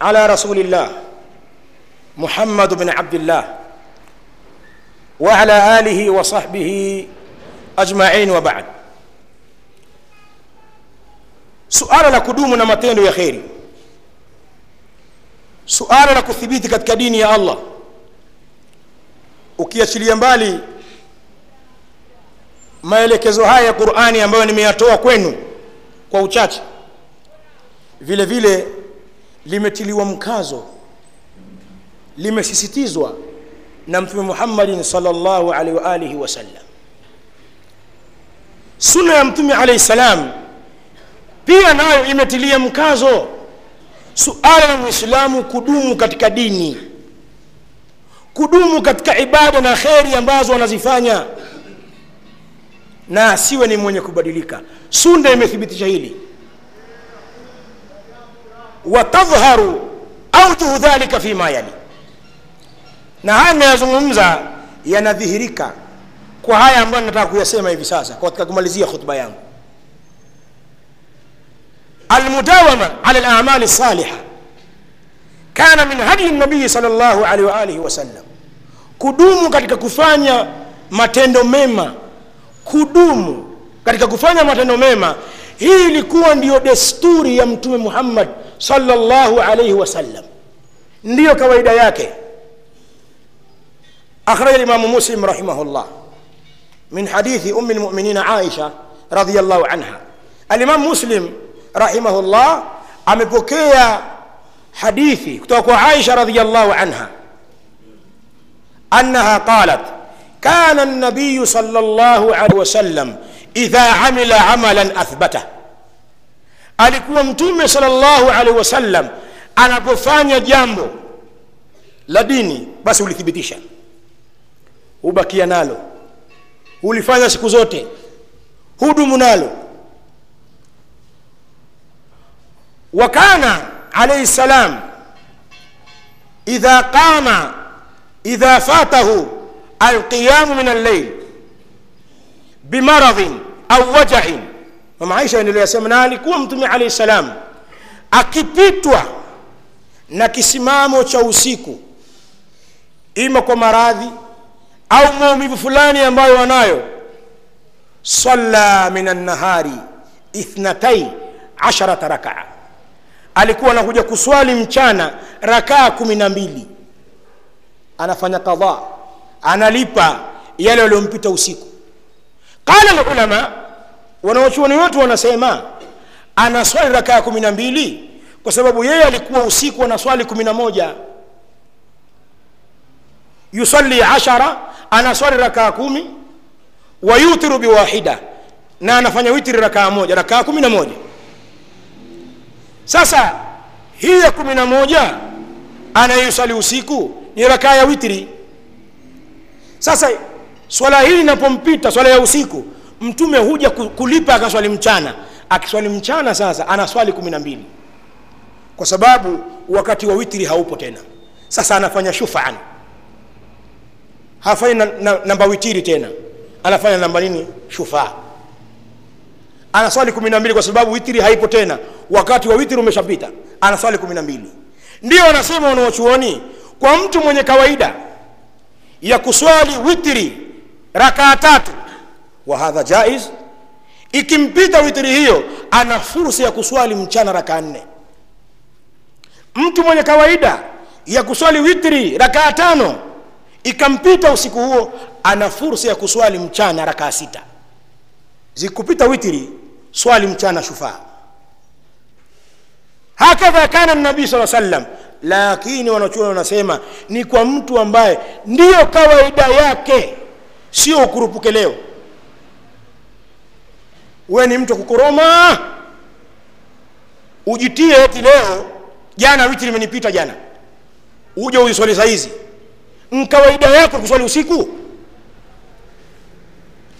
على رسول الله محمد بن عبد الله وعلى آله وصحبه أجمعين وبعد suala la kudumu na matendo ya kheri. Suala la kuthibiti katika dini ya allah. Ukiachilia mbali maelekezo haya ya qurani ambayo nimeyatoa kwenu kwa uchache vile vile limetiliwa mkazo limesisitizwa na mtume muhammadin salllahu alaihi waalihi wasallam. Sunna ya mtume alaihi salam pia nayo imetilia mkazo suala la mwislamu kudumu katika dini kudumu katika ibada na kheri ambazo wanazifanya na asiwe ni mwenye kubadilika. Sunna imethibitisha hili. Watadhharu aujuhu dhalika fima yali. Na haya ninayozungumza yanadhihirika kwa haya ambayo nataka kuyasema hivi sasa katika kumalizia khutba yangu المداومة على الأعمال الصالحة. كان من هدي النبي صلى الله عليه وآله وسلم. كدوم katika kufanya matendo mema كدوم katika kufanya matendo mema hii ilikuwa ndio desturi ya mtume Muhammad صلى الله عليه وسلم. ndio kawaida yake أخرج الإمام مسلم رحمه الله. من حديث أم المؤمنين عائشة رضي الله عنها. الإمام مسلم rahimahullah amepokea hadithi kutoka kwa aisha radiallahu anha. Annaha qalat kana nabiyu sal llahu alaihi wasallam idha amila amalan athbatah alikuwa mtume sal llahu alaihi wasallam anapofanya jambo la dini basi ulithibitisha. Hubakia nalo. Hulifanya siku zote. Hudumu nalo وكان عليه السلام إذا قام إذا فاته القيام من الليل بمرض أو وجع. وما عايشة أن الله يسمى نالك ومتمي عليه السلام. أكبتوا نكسمام وشوسيك إما كمراضي أو مومي بفلاني أما ونايو. صلى من النهار إثنتي عشرة ركعات alikuwa anakuja kuswali mchana rakaa kumi na mbili. Anafanya kadhaa analipa yale yaliyompita usiku. Qala lulama wanawachuoni wetu wanasema anaswali rakaa kumi na mbili kwa sababu yeye alikuwa usiku anaswali kumi na moja. Yusalli ashara anaswali rakaa kumi. Wayutiru biwahida na anafanya witiri rakaa moja rakaa kumi na moja sasa hii ya kumi na moja anayeswali usiku ni rakaa ya witri. Sasa swala hii inapompita swala ya usiku mtume huja kulipa akaswali mchana. Akiswali mchana sasa anaswali kumi na mbili. Kwa sababu wakati wa witri haupo tena. Sasa anafanya shufaan. Hafanyi na, na, namba witiri tena. Anafanya namba nini? Shufaa anaswali kumi na mbili kwa sababu witiri haipo tena. Wakati wa witiri umeshapita anaswali kumi na mbili. Ndio anasema wanaochuoni kwa mtu mwenye kawaida ya kuswali witiri rakaa tatu wa hadha jaiz ikimpita witiri hiyo ana fursa ya kuswali mchana rakaa nne. Mtu mwenye kawaida ya kuswali witiri rakaa tano ikampita usiku huo ana fursa ya kuswali mchana rakaa sita. Zikupita witiri swali mchana shufaa. Hakadha kana nabii saa sallam lakini wanachuoni wanasema ni kwa mtu ambaye ndiyo kawaida yake sio ukurupuke leo. We ni mtu kukoroma. Ujitie eti leo jana witi limenipita jana. Uje uiswali saizi nkawaida yako kuswali usiku.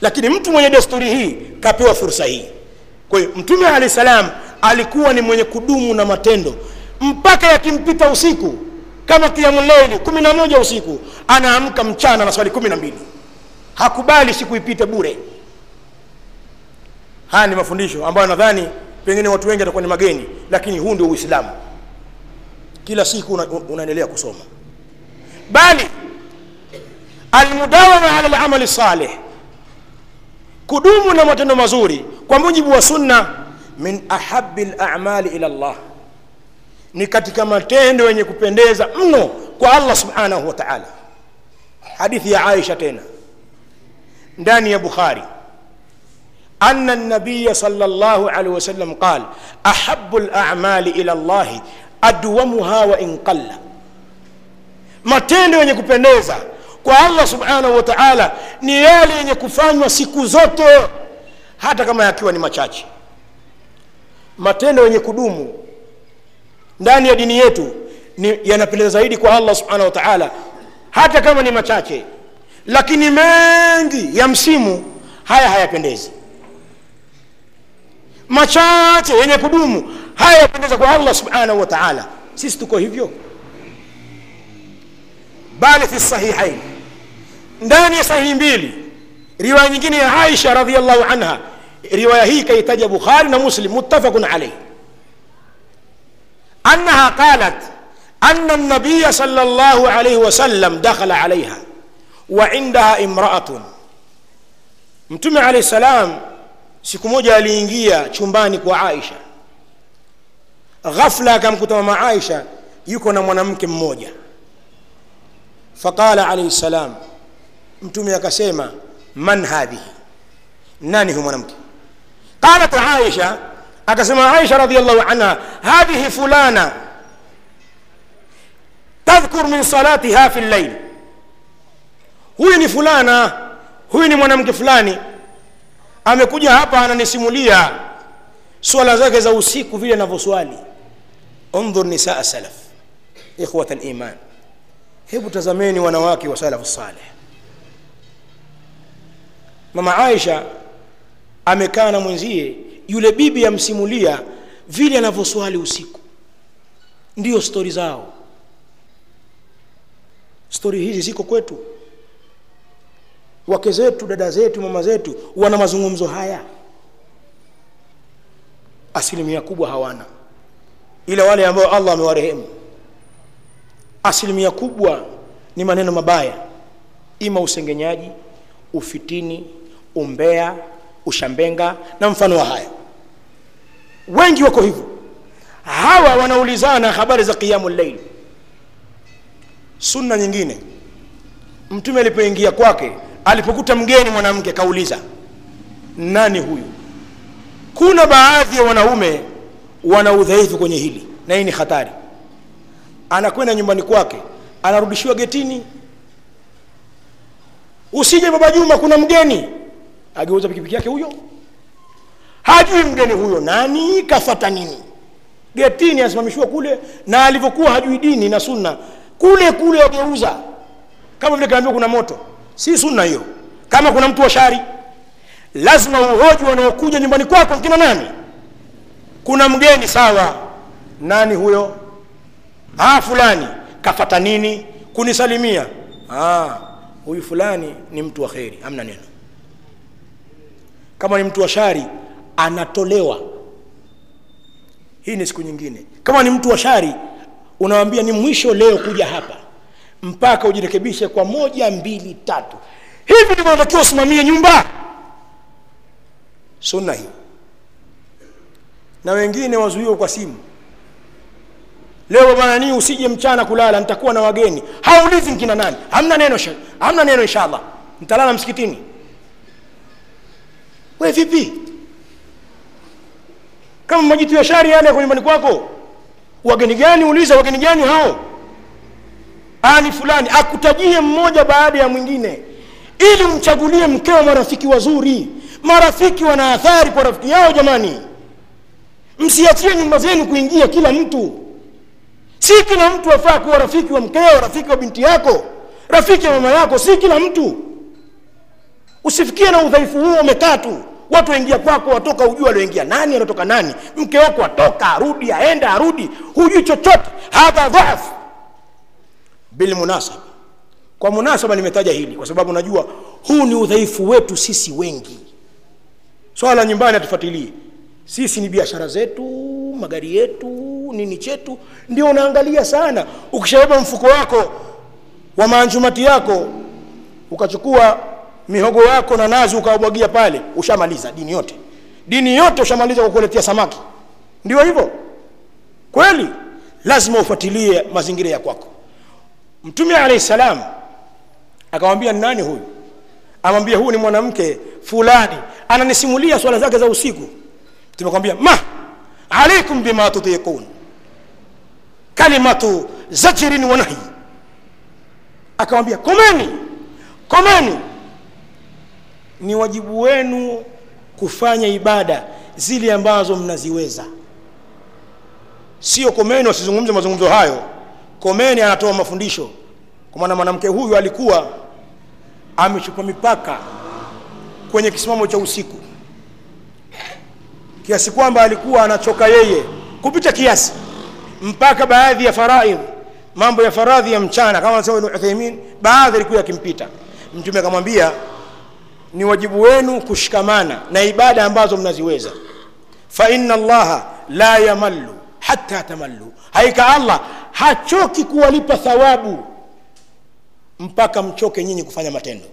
Lakini mtu mwenye desturi hii kapewa fursa hii kwa hiyo mtume alahi salam alikuwa ni mwenye kudumu na matendo. Mpaka yakimpita usiku kama kiamuleili kumi na moja usiku anaamka mchana na swali kumi na mbili. Hakubali siku ipite bure. Haya ni mafundisho ambayo nadhani pengine watu wengi watakuwa ni mageni lakini huu ndio uislamu. Kila siku una, unaendelea kusoma. Bali almudawama ala lamali salih kudumu na matendo mazuri kwa mujibu wa sunna min ahabi lamali ila llah ni katika matendo yenye kupendeza mno kwa allah subhanahu wa taala hadithi ya aisha tena ndani ya bukhari أن النبي صلى الله عليه وسلم قال أحب الأعمال إلى الله أدومها وإن قل matendo yenye kupendeza kwa allah subhanahu wa taala ni yale yenye kufanywa siku zote hata kama yakiwa ni machache. Matendo yenye kudumu ndani ya dini yetu yanapendeza zaidi kwa allah subhanahu wa taala hata kama ni machache. Lakini mengi ya msimu haya hayapendezi. Machache yenye kudumu haya yapendeza kwa allah subhanahu wa taala. Sisi tuko hivyo bali fi sahihain ndani ya sahihi mbili riwaya nyingine ya aisha radiallahu anha riwaya hii kaitaja bukhari na muslim muttafaqun alayh annaha qalat أن النبي صلى الله عليه وسلم دخل عليها وعندها امرأة mtume alahi salam siku moja aliingia chumbani kwa aisha ghafla akamkuta mama aisha yuko na mwanamke mmoja فقال عليه السلام أنتم يا كسيمة من هذه؟ ناني هم نمك قالت عائشة أكسم عائشة رضي الله عنها هذه فلانة تذكر من صلاتها في الليل. هو فلانة هو ني منمك فلاني أمكوجة هابا أنا نسيموليا. سؤال زاك في وفيلا نفسوالي انظر نساء السلف إخوة الإيمان. Hebu tazameni wanawake wa salafu saleh. Mama aisha amekaa na mwenzie yule bibi amsimulia vile anavyoswali usiku. Ndiyo stori zao. Stori hizi ziko kwetu. Wake zetu dada zetu mama zetu wana mazungumzo haya. Asilimia kubwa hawana. Ila wale ambao allah amewarehemu asilimia kubwa ni maneno mabaya. Ima usengenyaji ufitini umbea ushambenga na mfano wa haya wengi wako hivyo. Hawa wanaulizana habari za qiyamu llaili sunna nyingine. Mtume alipoingia kwake alipokuta mgeni mwanamke kauliza nani huyu? Kuna baadhi ya wanaume wana udhaifu kwenye hili na hii ni hatari anakwenda nyumbani kwake anarudishiwa getini. Usije baba juma kuna mgeni. Ageuza pikipiki yake huyo. Hajui mgeni huyo nani kafata nini. Getini asimamishiwa kule na alivyokuwa hajui dini na sunna. Kule kule ageuza kama vile kaambiwa kuna moto. Si sunna hiyo. Kama kuna mtu wa shari. Lazima uhoji wanaokuja nyumbani kwako kina nani? Kuna mgeni sawa. Nani huyo ah fulani. Kafata nini? Kunisalimia. Ah huyu fulani ni mtu wa kheri. Amna neno. Kama ni mtu wa shari anatolewa. Hii ni siku nyingine. Kama ni mtu wa shari unawambia ni mwisho leo kuja hapa mpaka ujirekebishe kwa moja mbili tatu. Hivi ndivyo natakiwa usimamie nyumba. Sunna hii na wengine wazuiwa kwa simu leo bwana nii usije mchana kulala nitakuwa na wageni. Haulizi nkina nani. Hamna neno hamna neno inshallah nitalala msikitini. We vipi? Kama majitu ya shari yale kwa nyumbani kwako wageni gani uliza wageni gani hao? Ani fulani akutajie mmoja baada ya mwingine ili umchagulie mkeo marafiki wazuri marafiki wana athari kwa rafiki yao jamani. Msiachie nyumba zenu kuingia kila mtu si kila mtu afaa kuwa rafiki wa mkeo rafiki wa binti yako rafiki wa mama yako si kila mtu. Usifikie na udhaifu huo umekaa tu watu waingia kwako watoka hujui alioingia nani anatoka nani. Mke wako atoka arudi aenda arudi. Hujui chochote. Hadha dhaf bilmunasaba kwa munasaba nimetaja hili kwa sababu najua huu ni udhaifu wetu sisi wengi. Swala nyumbani hatufuatilii. Sisi ni biashara zetu magari yetu nini chetu ndio unaangalia sana. Ukishabeba mfuko wako wa maanjumati yako ukachukua mihogo yako na nazi ukawabwagia pale ushamaliza dini yote. Dini yote ushamaliza kwa kuletea samaki. Ndio hivyo. Kweli lazima ufuatilie mazingira ya kwako. Mtume alahi salam akamwambia nani huyu? Amwambia huyu ni mwanamke fulani. Ananisimulia swala zake za usiku. Tumekwambia ma alaikum bima tutiqun kalimatu zajrin wa nahi. Akamwambia komeni komeni. Ni wajibu wenu kufanya ibada zile ambazo mnaziweza. Sio komeni wasizungumze mazungumzo hayo. Komeni anatoa mafundisho. Kwa maana mwanamke huyu alikuwa amechupa mipaka kwenye kisimamo cha usiku. Kiasi kwamba alikuwa anachoka yeye kupita kiasi mpaka baadhi ya faraidh mambo ya faradhi ya mchana kama anasema Ibn Uthaymeen baadhi alikuwa yakimpita. Mtume akamwambia ni wajibu wenu kushikamana na ibada ambazo mnaziweza. Fa inna allaha la yamallu hatta tamallu. Haika allah hachoki kuwalipa thawabu mpaka mchoke nyinyi kufanya matendo.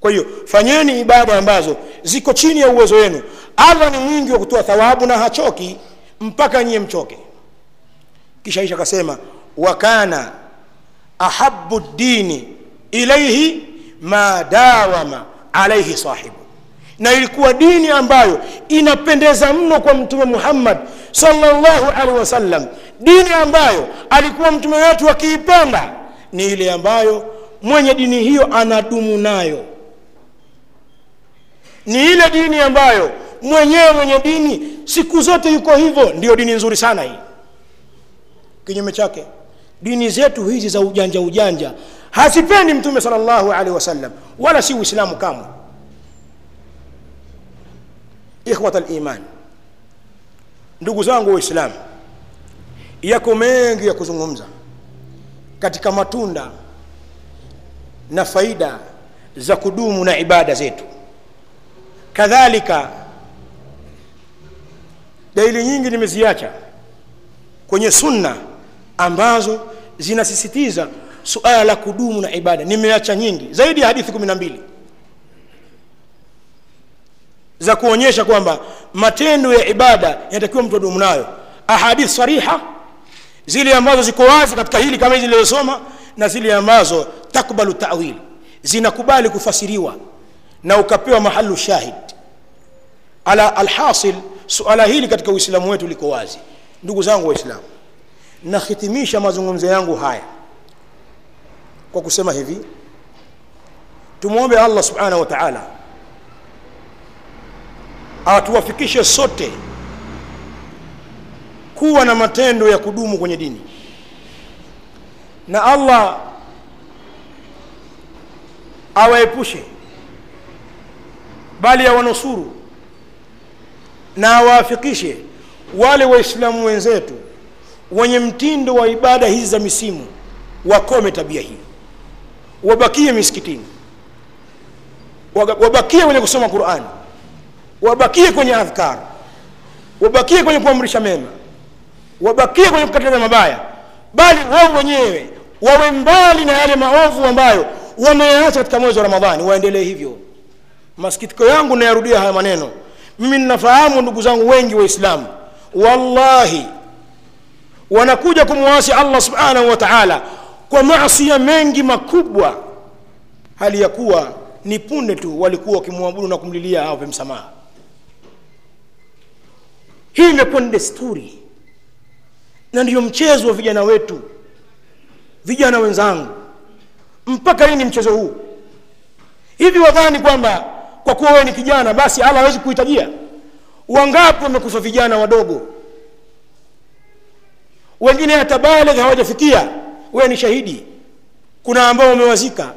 Kwa hiyo fanyeni ibada ambazo ziko chini ya uwezo wenu. Allah ni mwingi wa kutoa thawabu na hachoki mpaka nyinyi mchoke kisha isha akasema wa kana ahabu dini ilaihi ma dawama alaihi sahibu. Na ilikuwa dini ambayo inapendeza mno kwa mtume muhammad sallallahu alaihi wasallam. Dini ambayo alikuwa mtume wetu akiipenda ni ile ambayo mwenye dini hiyo anadumu nayo. Ni ile dini ambayo mwenyewe mwenye dini siku zote yuko hivyo. Ndiyo dini nzuri sana hii kinyume chake. Dini zetu hizi za ujanja ujanja hazipendi mtume sallallahu alaihi wasallam wala si uislamu kamwe. Ikhwata liman ndugu zangu waislamu yako mengi ya kuzungumza katika matunda na faida za kudumu na ibada zetu. Kadhalika dalili nyingi nimeziacha kwenye sunna ambazo zinasisitiza suala la kudumu na ibada. Nimeacha nyingi zaidi ya hadithi kumi na mbili za kuonyesha kwamba matendo ya ibada yanatakiwa mtu adumu nayo. Ahadith sariha zile ambazo ziko wazi katika hili kama hizi ilizosoma na zile ambazo takbalu tawil zinakubali kufasiriwa na ukapewa mahalu shahid. Ala alhasil suala hili katika uislamu wetu liko wazi. Ndugu zangu waislamu nahitimisha mazungumzo yangu haya kwa kusema hivi. Tumwombe allah subhanahu wa taala atuwafikishe sote kuwa na matendo ya kudumu kwenye dini. Na allah awaepushe bali awanusuru na awaafikishe wale waislamu wenzetu wenye mtindo wa ibada hizi za misimu wakome tabia hii. Wabakie misikitini. Wabakie kwenye kusoma qurani wabakie kwenye adhkar. Wabakie kwenye kuamrisha mema. Wabakie kwenye kukataza mabaya. Bali wao wenyewe wawe mbali na yale maovu ambayo wameyaacha katika mwezi wa ramadhani. Waendelee hivyo. Masikitiko yangu nayarudia haya maneno. Mimi ninafahamu ndugu zangu wengi waislamu. Wallahi wanakuja kumwasi allah subhanahu wa taala kwa masia mengi makubwa. Hali ya kuwa ni punde tu walikuwa wakimwabudu na kumlilia awape msamaha. Hii imekuwa ni desturi. Na ndiyo mchezo wa vijana wetu vijana wenzangu. Mpaka lini mchezo huu. Hivi wadhani kwamba kwa kuwa wewe ni kijana basi allah hawezi kuhitajia wangapi wamekufa vijana wadogo wengine hata baligh hawajafikia. Wewe ni shahidi. Kuna ambao wamewazika.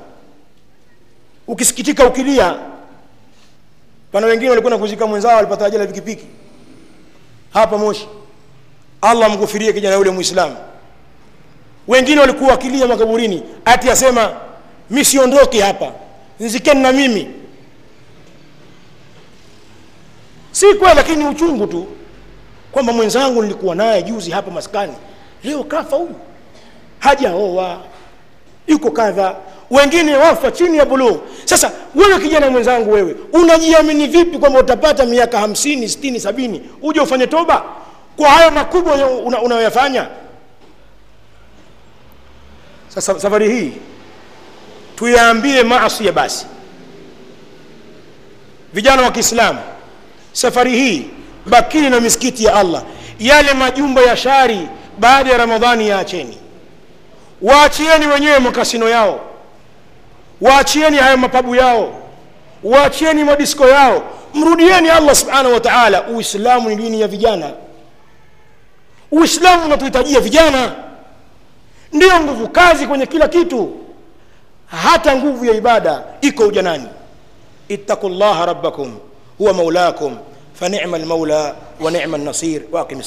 Ukisikitika ukilia. Pana wengine walikuwa kuzika mwenzao walipata ajali pikipiki. Hapa moshi. Allah mghufirie kijana yule muislamu. Wengine walikuwa wakilia makaburini. Ati asema mi siondoki hapa. Nzikeni na mimi. Si kweli lakini uchungu tu kwamba mwenzangu nilikuwa naye juzi hapa maskani leo kafa huyu hajaoa. Yuko kadha. Wengine wafa chini ya buluu. Sasa wewe kijana mwenzangu wewe unajiamini vipi kwamba utapata miaka hamsini sitini sabini? Uje ufanye toba? Kwa hayo makubwa unayoyafanya una sasa safari hii tuyaambie maasia basi. Vijana wa kiislamu safari hii bakini na misikiti ya allah. Yale majumba ya shari baada ya ramadhani yaacheni. Waachieni wenyewe makasino yao. Waachieni hayo mapabu yao. Waachieni madisko yao. Mrudieni allah subhanahu wa taala. Uislamu ni dini ya vijana. Uislamu unatuhitajia vijana. Ndiyo nguvu kazi kwenye kila kitu. Hata nguvu ya ibada iko ujanani. Ittaqu llaha rabbakum. Huwa maulakum fanima lmaula wa nima nasir. Waqimi